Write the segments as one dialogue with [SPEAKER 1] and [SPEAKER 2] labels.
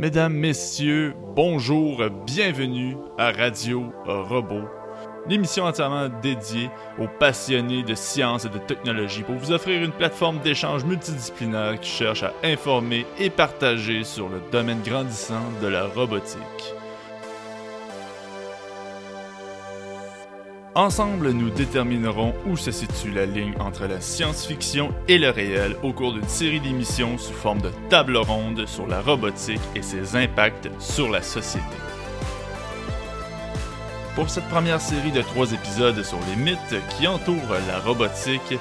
[SPEAKER 1] Mesdames, Messieurs, bonjour, bienvenue à Radio Robot, l'émission entièrement dédiée aux passionnés de science et de technologie pour vous offrir une plateforme d'échange multidisciplinaire qui cherche à informer et partager sur le domaine grandissant de la robotique. Ensemble, nous déterminerons où se situe la ligne entre la science-fiction et le réel au cours d'une série d'émissions sous forme de table ronde sur la robotique et ses impacts sur la société. Pour cette première série de trois épisodes sur les mythes qui entourent la robotique,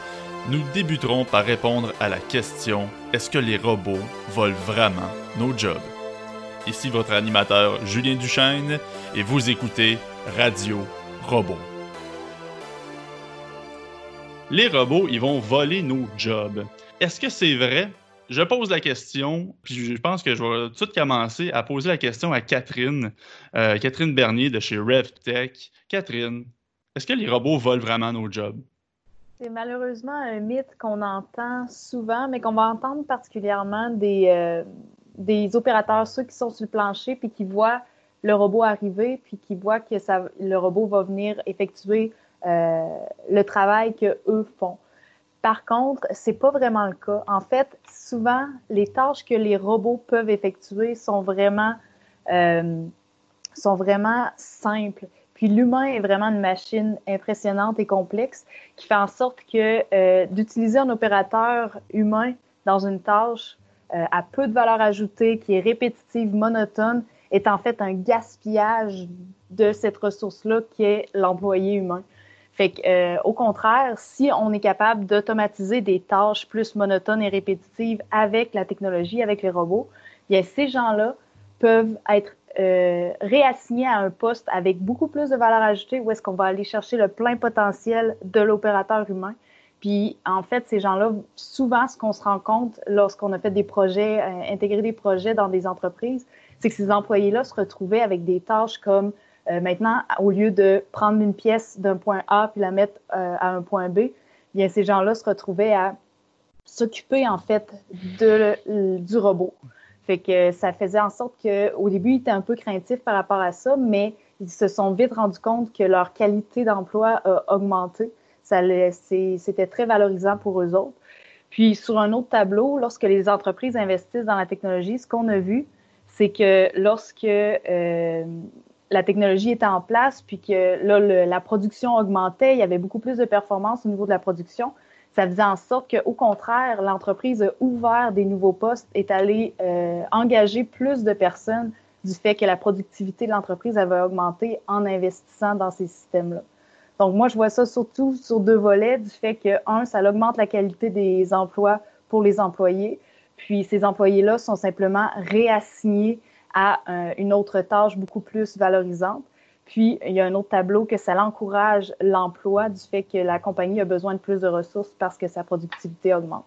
[SPEAKER 1] nous débuterons par répondre à la question Est-ce que les robots volent vraiment nos jobs? Ici votre animateur Julien Duchesne et vous écoutez Radio Robot les robots, ils vont voler nos jobs. Est-ce que c'est vrai? Je pose la question, puis je pense que je vais tout de commencer à poser la question à Catherine, euh, Catherine Bernier de chez RevTech. Catherine, est-ce que les robots volent vraiment nos jobs?
[SPEAKER 2] C'est malheureusement un mythe qu'on entend souvent, mais qu'on va entendre particulièrement des, euh, opérateurs, ceux qui sont sur le plancher, puis qui voient le robot arriver, puis qui voient que le robot va venir effectuer le travail que eux font. Par contre, c'est pas vraiment le cas. En fait, souvent, les tâches que les robots peuvent effectuer sont vraiment, euh, sont vraiment simples. Puis l'humain est vraiment une machine impressionnante et complexe qui fait en sorte que euh, d'utiliser un opérateur humain dans une tâche euh, à peu de valeur ajoutée, qui est répétitive, monotone, est en fait un gaspillage de cette ressource-là qui est l'employé humain. Fait que, euh, au contraire, si on est capable d'automatiser des tâches plus monotones et répétitives avec la technologie, avec les robots, bien, ces gens-là peuvent être euh, réassignés à un poste avec beaucoup plus de valeur ajoutée où est-ce qu'on va aller chercher le plein potentiel de l'opérateur humain. Puis, en fait, ces gens-là, souvent, ce qu'on se rend compte lorsqu'on a fait des projets, euh, intégré des projets dans des entreprises, c'est que ces employés-là se retrouvaient avec des tâches comme euh, maintenant, au lieu de prendre une pièce d'un point A puis la mettre euh, à un point B, bien, ces gens-là se retrouvaient à s'occuper en fait de, du robot. Fait ça faisait en sorte qu'au début, ils étaient un peu craintifs par rapport à ça, mais ils se sont vite rendus compte que leur qualité d'emploi a augmenté. C'était très valorisant pour eux autres. Puis sur un autre tableau, lorsque les entreprises investissent dans la technologie, ce qu'on a vu, c'est que lorsque euh, la technologie était en place, puis que là, la production augmentait, il y avait beaucoup plus de performance au niveau de la production. Ça faisait en sorte qu'au contraire, l'entreprise a ouvert des nouveaux postes, est allée euh, engager plus de personnes du fait que la productivité de l'entreprise avait augmenté en investissant dans ces systèmes-là. Donc, moi, je vois ça surtout sur deux volets, du fait que, un, ça augmente la qualité des emplois pour les employés, puis ces employés-là sont simplement réassignés à euh, une autre tâche beaucoup plus valorisante. Puis, il y a un autre tableau que ça encourage l'emploi du fait que la compagnie a besoin de plus de ressources parce que sa productivité augmente.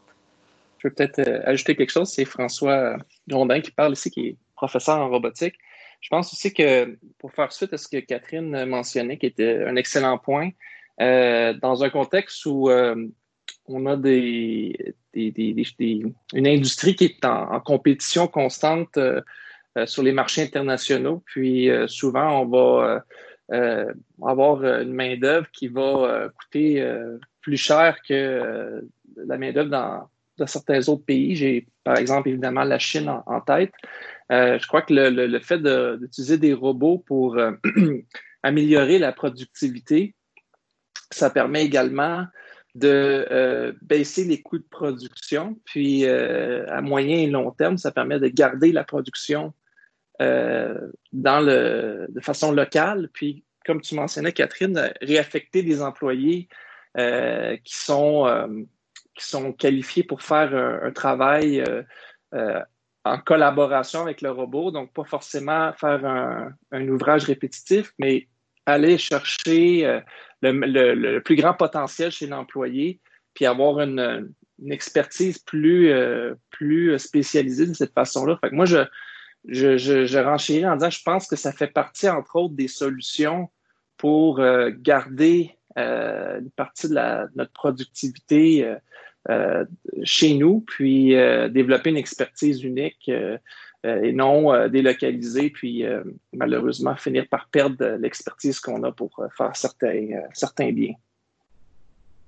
[SPEAKER 3] Je peux peut-être euh, ajouter quelque chose. C'est François Grondin qui parle ici, qui est professeur en robotique. Je pense aussi que pour faire suite à ce que Catherine mentionnait, qui était un excellent point, euh, dans un contexte où on a une industrie qui est en, compétition constante euh, sur les marchés internationaux. Puis euh, souvent, on va euh, avoir une main-d'œuvre qui va coûter plus cher que la main-d'œuvre dans, certains autres pays. J'ai, par exemple, évidemment, la Chine en, tête. je crois que le, fait d'utiliser des robots pour améliorer la productivité, ça permet également de baisser les coûts de production. Puis, à moyen et long terme, ça permet de garder la production euh, dans le, de façon locale. Puis, comme tu mentionnais, Catherine, réaffecter des employés euh, qui, sont, euh, qui sont qualifiés pour faire un, travail en collaboration avec le robot. Donc, pas forcément faire un, ouvrage répétitif, mais aller chercher le, le, plus grand potentiel chez l'employé, puis avoir une, une expertise plus, plus spécialisée de cette façon-là. Fait que moi, je, je, je, renchéris en disant je pense que ça fait partie, entre autres, des solutions pour euh, garder euh, une partie de, notre productivité euh, chez nous, puis développer une expertise unique et non délocaliser, puis malheureusement finir par perdre l'expertise qu'on a pour faire certains, certains biens.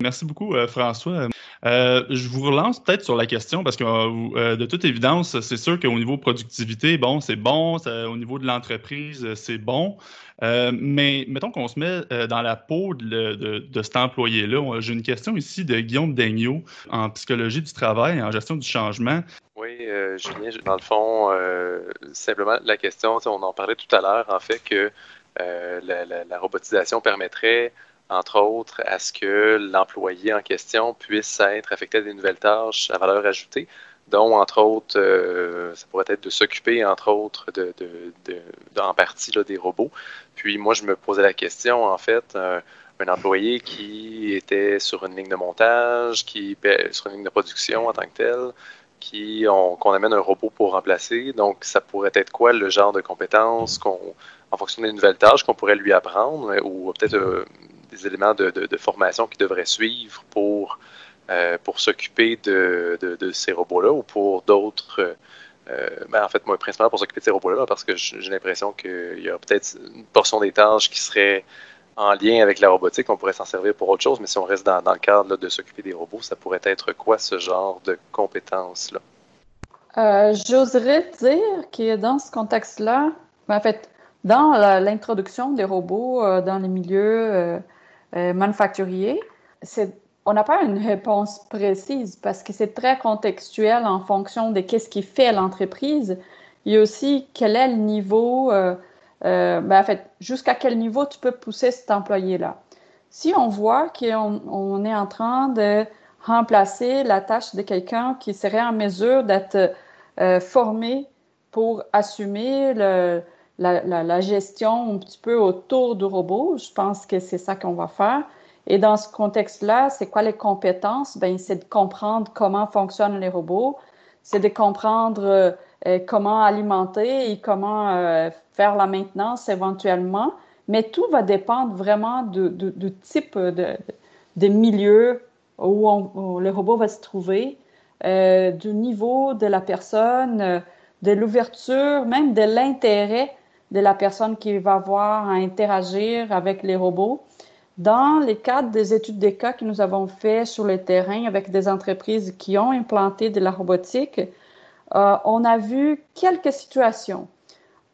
[SPEAKER 4] Merci beaucoup, François. Euh, je vous relance peut-être sur la question parce que euh, de toute évidence, c'est sûr qu'au niveau productivité, bon, c'est bon, au niveau de l'entreprise, c'est bon. Euh, mais mettons qu'on se met dans la peau de, cet employé-là. J'ai une question ici de Guillaume Daigneault en psychologie du travail et en gestion du changement.
[SPEAKER 5] Oui, Julien, dans le fond, simplement la question, on en parlait tout à l'heure, en fait, que la, robotisation permettrait entre autres, à ce que l'employé en question puisse être affecté à des nouvelles tâches à valeur ajoutée, dont, entre autres, euh, ça pourrait être de s'occuper, entre autres, de, en partie des robots. Puis moi, je me posais la question, en fait, un, employé qui était sur une ligne de montage, qui sur une ligne de production en tant que tel, qui qu'on amène un robot pour remplacer. Donc, ça pourrait être quoi le genre de compétences qu'on, en fonction des nouvelles tâches qu'on pourrait lui apprendre, ou peut-être euh, des éléments de, formation qui devraient suivre pour, euh, pour s'occuper de, ces robots-là ou pour d'autres. Euh, ben, en fait, moi, principalement pour s'occuper de ces robots-là, parce que j'ai l'impression qu'il y a peut-être une portion des tâches qui serait en lien avec la robotique, on pourrait s'en servir pour autre chose, mais si on reste dans, le cadre de s'occuper des robots, ça pourrait être quoi ce genre de compétences-là?
[SPEAKER 6] Euh, j'oserais dire que dans ce contexte-là, ben, en fait, dans l'introduction des robots dans les milieux euh, manufacturier, on n'a pas une réponse précise parce que c'est très contextuel en fonction de qu'est-ce qui fait l'entreprise. Il y a aussi quel est le niveau, euh, euh, ben, en fait, jusqu'à quel niveau tu peux pousser cet employé-là. Si on voit qu'on on est en train de remplacer la tâche de quelqu'un qui serait en mesure d'être formé pour assumer le, la, gestion un petit peu autour du robot. Je pense que c'est ça qu'on va faire. Et dans ce contexte-là, c'est quoi les compétences? Ben, c'est de comprendre comment fonctionnent les robots, c'est de comprendre euh, euh, comment alimenter et comment euh, faire la maintenance éventuellement. Mais tout va dépendre vraiment du, type de, de, milieu où, où, le robot va se trouver, du niveau de la personne, de l'ouverture, même de l'intérêt de la personne qui va avoir à interagir avec les robots. Dans les cadres des études des cas que nous avons fait sur le terrain avec des entreprises qui ont implanté de la robotique, euh, on a vu quelques situations.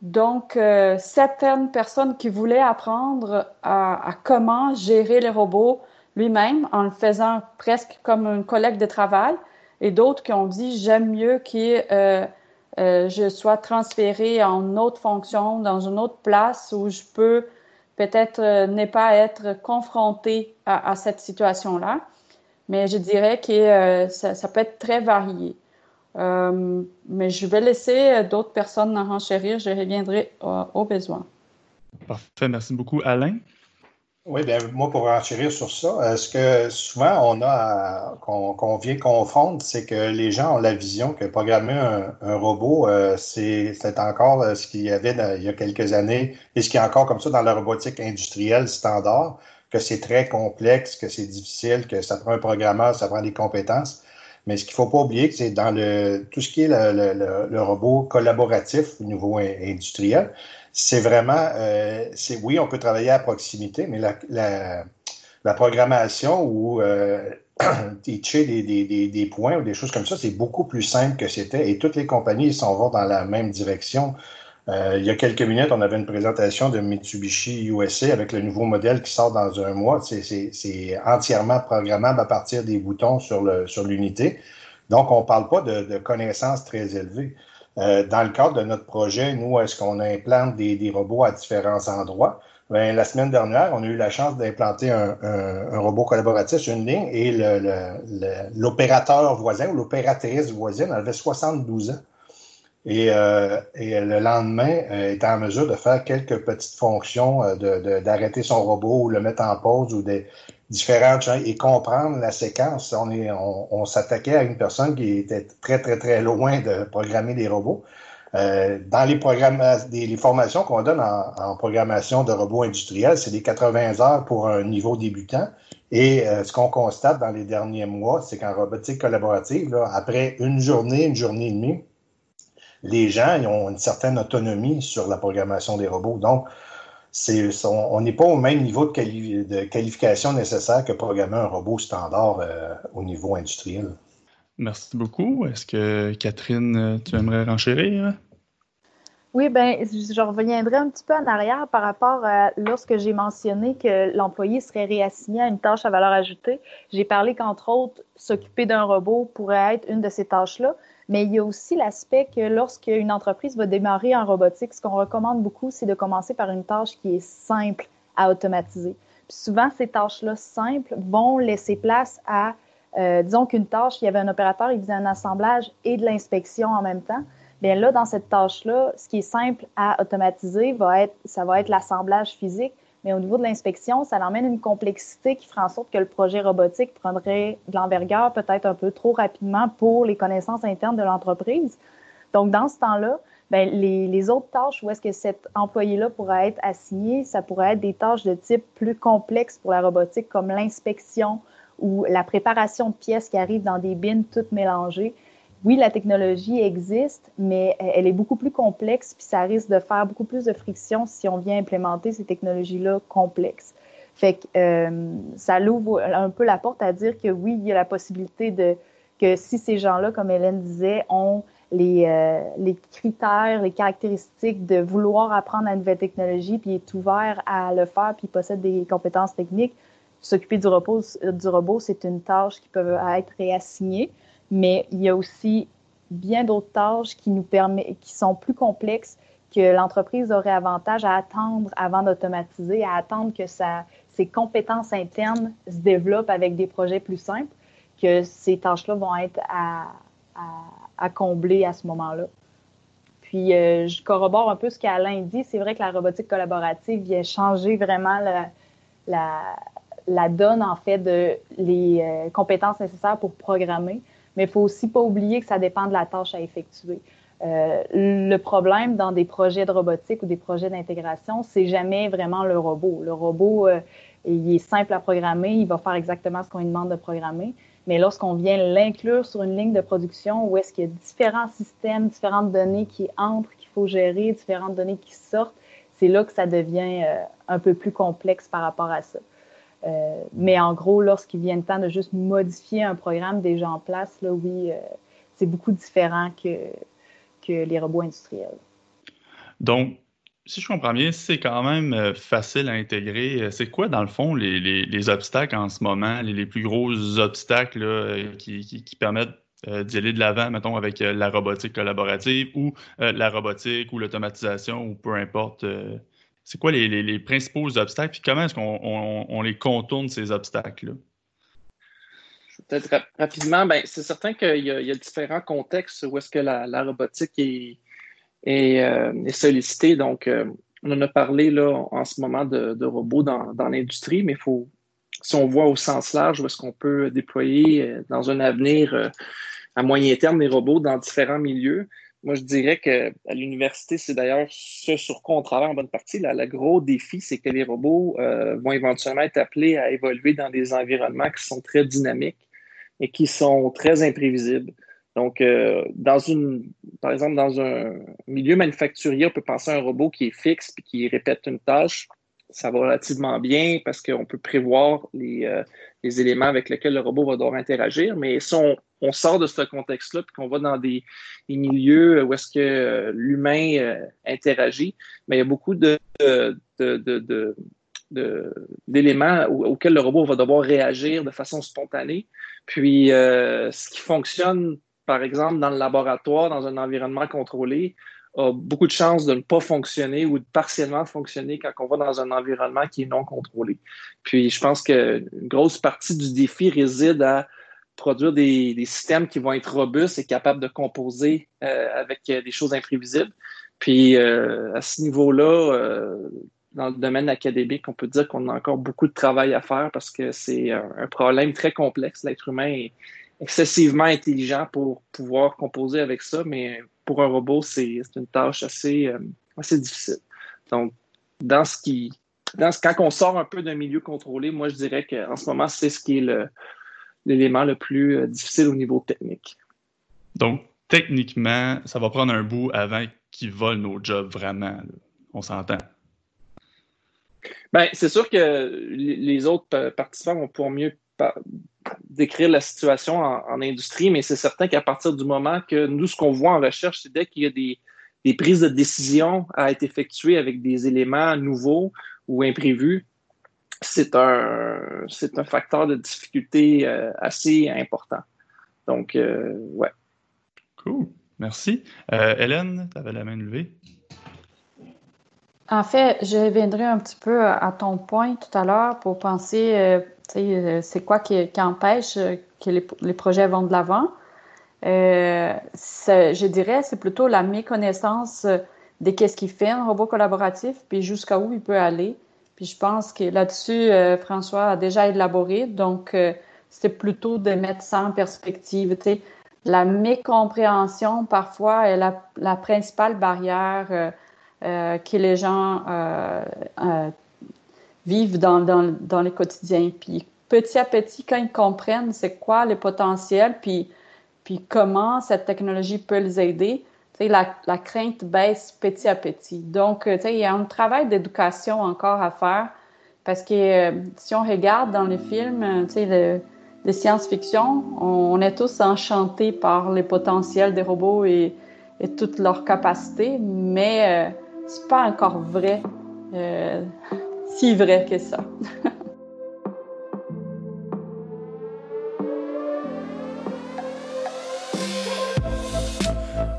[SPEAKER 6] Donc, euh, certaines personnes qui voulaient apprendre à, comment gérer les robots lui-même en le faisant presque comme un collègue de travail, et d'autres qui ont dit j'aime mieux qu'il euh, euh, je sois transférée en une autre fonction, dans une autre place où je peux peut-être euh, ne pas être confrontée à, cette situation-là. Mais je dirais que euh, ça, peut être très varié. mais je vais laisser d'autres personnes en renchérir. Je reviendrai au besoin.
[SPEAKER 4] Parfait. Merci beaucoup. Alain?
[SPEAKER 7] Oui, bien, moi, pour enchérir sur ça, euh, ce que souvent on a, qu'on vient confondre, c'est que les gens ont la vision que programmer un, robot, euh, c'est encore euh, ce qu'il y avait il y a quelques années et ce qui est encore comme ça dans la robotique industrielle standard, que c'est très complexe, que c'est difficile, que ça prend un programmeur, ça prend des compétences. Mais ce qu'il faut pas oublier, c'est dans le, tout ce qui est le, le robot collaboratif au niveau industriel, c'est vraiment, euh, c'est oui, on peut travailler à proximité, mais la, la, la programmation ou euh, teacher des, des, des, points ou des choses comme ça, c'est beaucoup plus simple que c'était et toutes les compagnies s'en vont dans la même direction. Euh, il y a quelques minutes, on avait une présentation de Mitsubishi USA avec le nouveau modèle qui sort dans un mois. C'est entièrement programmable à partir des boutons sur l'unité. Sur Donc, on ne parle pas de, de connaissances très élevées. Euh, dans le cadre de notre projet, nous, est-ce qu'on implante des, robots à différents endroits? Bien, la semaine dernière, on a eu la chance d'implanter un, robot collaboratif sur une ligne et l'opérateur voisin ou l'opératrice voisine avait 72 ans. Et, euh, et le lendemain, euh, était en mesure de faire quelques petites fonctions, euh, d'arrêter son robot ou le mettre en pause ou des, différentes choses et comprendre la séquence. On, est, on, s'attaquait à une personne qui était très, très, très loin de programmer des robots. Euh, dans les, programmes, les formations qu'on donne en, programmation de robots industriels, c'est des 80 heures pour un niveau débutant. Et euh, ce qu'on constate dans les derniers mois, c'est qu'en robotique collaborative, là, après une journée, une journée et demie, les gens ils ont une certaine autonomie sur la programmation des robots. Donc, on n'est pas au même niveau de, qualification nécessaire que programmer un robot standard euh, au niveau industriel.
[SPEAKER 1] Merci beaucoup. Est-ce que Catherine, tu aimerais renchérir?
[SPEAKER 2] Oui, ben, je reviendrai un petit peu en arrière par rapport à lorsque j'ai mentionné que l'employé serait réassigné à une tâche à valeur ajoutée. J'ai parlé qu'entre autres, s'occuper d'un robot pourrait être une de ces tâches-là. Mais il y a aussi l'aspect que lorsqu'une entreprise va démarrer en robotique, ce qu'on recommande beaucoup, c'est de commencer par une tâche qui est simple à automatiser. Puis souvent, ces tâches-là simples vont laisser place à, euh, disons qu'une tâche, il y avait un opérateur, il faisait un assemblage et de l'inspection en même temps. Bien là, dans cette tâche-là, ce qui est simple à automatiser, va être, ça va être l'assemblage physique. Mais au niveau de l'inspection, ça emmène une complexité qui fera en sorte que le projet robotique prendrait de l'envergure peut-être un peu trop rapidement pour les connaissances internes de l'entreprise. Donc, dans ce temps-là, bien, les, les, autres tâches où est-ce que cet employé-là pourrait être assigné, ça pourrait être des tâches de type plus complexe pour la robotique, comme l'inspection ou la préparation de pièces qui arrivent dans des bins toutes mélangées oui, la technologie existe, mais elle est beaucoup plus complexe, puis ça risque de faire beaucoup plus de friction si on vient implémenter ces technologies-là complexes. Fait que euh, ça l'ouvre un peu la porte à dire que oui, il y a la possibilité de que si ces gens-là, comme Hélène disait, ont les, euh, critères, les caractéristiques de vouloir apprendre la nouvelle technologie, puis est ouvert à le faire, puis possède des compétences techniques, s'occuper du, du robot, c'est une tâche qui peut être réassignée mais il y a aussi bien d'autres tâches qui nous permettent, qui sont plus complexes que l'entreprise aurait avantage à attendre avant d'automatiser, à attendre que sa, ses compétences internes se développent avec des projets plus simples, que ces tâches-là vont être à, à, combler à ce moment-là. Puis, euh, je corrobore un peu ce qu'Alain dit. C'est vrai que la robotique collaborative vient changer vraiment la, la, la donne, en fait, de les euh, compétences nécessaires pour programmer. Mais il faut aussi pas oublier que ça dépend de la tâche à effectuer. Euh, le problème dans des projets de robotique ou des projets d'intégration, c'est jamais vraiment le robot. Le robot, euh, il est simple à programmer, il va faire exactement ce qu'on lui demande de programmer. Mais lorsqu'on vient l'inclure sur une ligne de production où est-ce qu'il y a différents systèmes, différentes données qui entrent, qu'il faut gérer, différentes données qui sortent, c'est là que ça devient euh, un peu plus complexe par rapport à ça. Euh, mais en gros, lorsqu'il vient le temps de juste modifier un programme déjà en place, là, oui, euh, c'est beaucoup différent que, que les robots industriels.
[SPEAKER 1] Donc, si je comprends bien, c'est quand même euh, facile à intégrer. C'est quoi, dans le fond, les, les, obstacles en ce moment, les, plus gros obstacles qui, qui, permettent d'y aller de l'avant, mettons, avec la robotique collaborative ou la robotique ou l'automatisation ou peu importe c'est quoi les, principaux obstacles, puis comment est-ce qu'on les contourne, ces obstacles-là?
[SPEAKER 3] Peut-être rapidement, ben, c'est certain qu'il y, a différents contextes où est-ce que la, robotique est, euh, est, sollicitée. Donc, euh, on en a parlé là, en ce moment de, robots dans, l'industrie, mais faut, si on voit au sens large où est-ce qu'on peut déployer euh, dans un avenir à moyen terme des robots dans différents milieux, moi, je dirais qu'à l'université, c'est d'ailleurs ce sur quoi on travaille en bonne partie. le gros défi, c'est que les robots euh, vont éventuellement être appelés à évoluer dans des environnements qui sont très dynamiques et qui sont très imprévisibles. Donc, euh, dans une, par exemple, dans un milieu manufacturier, on peut penser à un robot qui est fixe et qui répète une tâche. Ça va relativement bien parce qu'on peut prévoir les, euh, les éléments avec lesquels le robot va devoir interagir. Mais si on sort de ce contexte-là, puis qu'on va dans des, milieux où est-ce que euh, l'humain euh, interagit, mais il y a beaucoup d'éléments auxquels le robot va devoir réagir de façon spontanée. Puis, ce qui fonctionne, par exemple, dans le laboratoire, dans un environnement contrôlé, a beaucoup de chances de ne pas fonctionner ou de partiellement fonctionner quand on va dans un environnement qui est non contrôlé. Puis, je pense qu'une grosse partie du défi réside à produire des, systèmes qui vont être robustes et capables de composer euh, avec euh, des choses imprévisibles. Puis euh, à ce niveau-là, dans le domaine académique, on peut dire qu'on a encore beaucoup de travail à faire parce que c'est un, problème très complexe. L'être humain est excessivement intelligent pour pouvoir composer avec ça, mais pour un robot, c'est une tâche assez, assez difficile. Donc, dans ce qui, dans ce, quand on sort un peu d'un milieu contrôlé, moi, je dirais qu'en ce moment, c'est ce qui est l'élément le plus euh, difficile au niveau technique.
[SPEAKER 1] Donc,
[SPEAKER 4] techniquement, ça va prendre un bout avant qu'ils volent nos jobs vraiment. On s'entend.
[SPEAKER 3] Ben, c'est sûr que les autres participants vont pouvoir mieux décrire la situation en, industrie, mais c'est certain qu'à partir du moment que nous, ce qu'on voit en recherche, c'est dès qu'il y a des, prises de décision à être effectuées avec des éléments nouveaux ou imprévus, c'est un, c'est un facteur de difficulté euh, assez important. Donc, euh, ouais.
[SPEAKER 4] Cool. Merci. Euh, Hélène, tu avais la main levée.
[SPEAKER 6] En fait, je reviendrai un petit peu à ton point tout à l'heure pour penser, c'est quoi qui, empêche que les, projets vont de l'avant? Euh, je dirais, c'est plutôt la méconnaissance de qu'est-ce qu'il fait un robot collaboratif, puis jusqu'à où il peut aller. Puis je pense que là-dessus, François a déjà élaboré, donc c'est plutôt de mettre ça en perspective. sais la mécompréhension, parfois, est la, principale barrière euh, euh, que les gens euh, vivent dans, dans, dans, le quotidien. Puis petit à petit, quand ils comprennent c'est quoi le potentiel, puis, puis comment cette technologie peut les aider, la, la crainte baisse petit à petit. Donc, il y a un travail d'éducation encore à faire parce que si on regarde dans les films, le, de science-fiction, on, est tous enchantés par les potentiels des robots et, toutes leurs capacités, mais euh, c'est pas encore vrai, euh, si vrai que ça.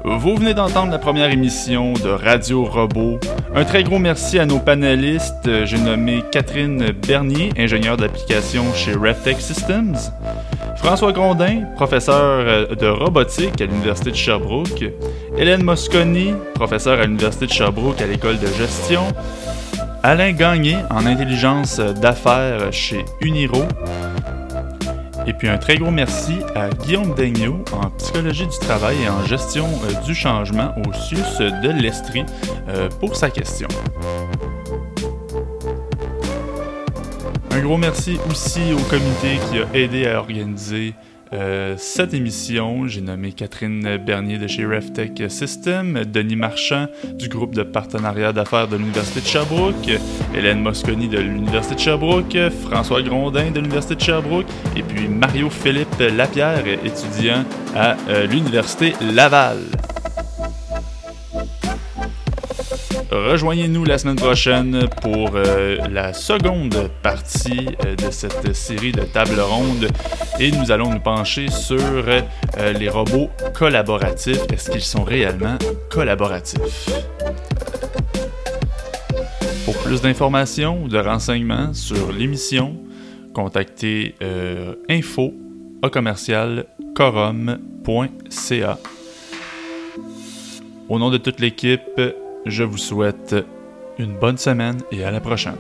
[SPEAKER 4] Vous venez d'entendre la première émission de Radio Robot. Un très gros merci à nos panélistes. J'ai nommé Catherine Bernier, ingénieure d'application chez RevTech Systems. François Grondin, professeur de robotique à l'Université de Sherbrooke. Hélène Mosconi, professeur à l'Université de Sherbrooke à l'école de gestion. Alain Gagné en intelligence d'affaires chez Uniro. Et puis un très gros merci à Guillaume Daigneault en psychologie du travail et en gestion euh, du changement au CIUS de l'Estrie euh, pour sa question. Un gros merci aussi au comité qui a aidé à organiser euh, cette émission, j'ai nommé Catherine Bernier de chez RefTech System, Denis Marchand du groupe de partenariat d'affaires de l'Université de Sherbrooke, Hélène Mosconi de l'Université de Sherbrooke, François Grondin de l'Université de Sherbrooke et puis Mario-Philippe Lapierre, étudiant à euh, l'Université Laval. Rejoignez-nous la semaine prochaine pour euh, la seconde partie euh, de cette série de tables rondes et nous allons nous pencher sur euh, les robots collaboratifs. Est-ce qu'ils sont réellement collaboratifs? Pour plus d'informations ou de renseignements sur l'émission, contactez info au commercial corum.ca. Au nom de toute l'équipe, je vous souhaite une bonne semaine et à la prochaine.